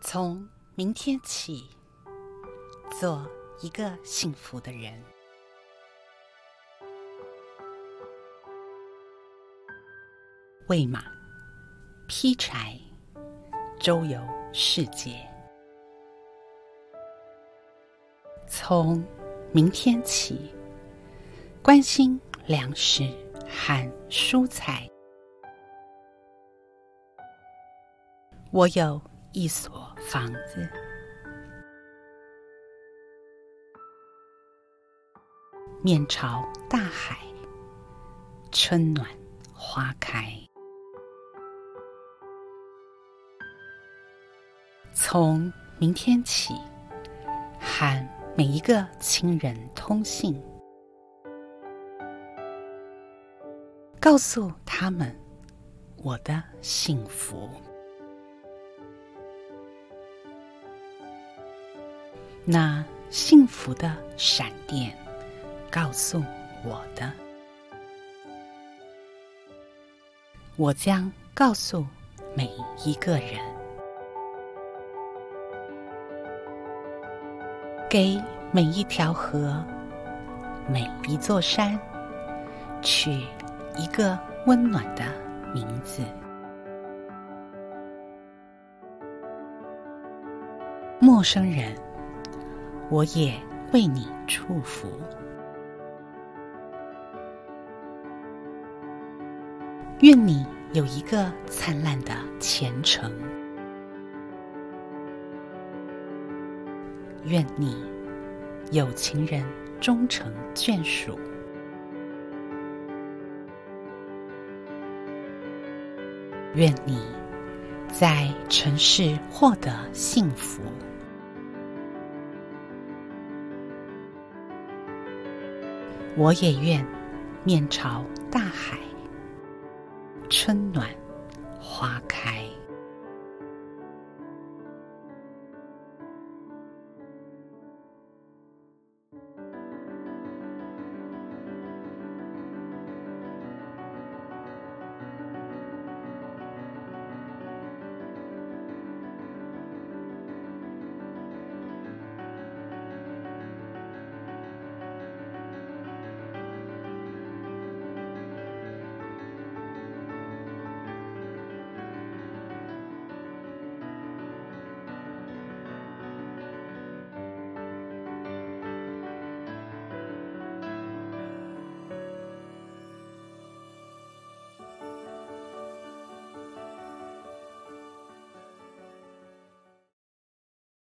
从明天起，做一个幸福的人。喂马，劈柴，周游世界。从明天起，关心粮食和蔬菜。我有一所房子，面朝大海，春暖花开。从明天起，和每一个亲人通信，告诉他们我的幸福。那幸福的闪电告诉我的，我将告诉每一个人，给每一条河、每一座山取一个温暖的名字。陌生人。我也为你祝福，愿你有一个灿烂的前程，愿你有情人终成眷属，愿你在尘世获得幸福。我也愿面朝大海，春暖花开。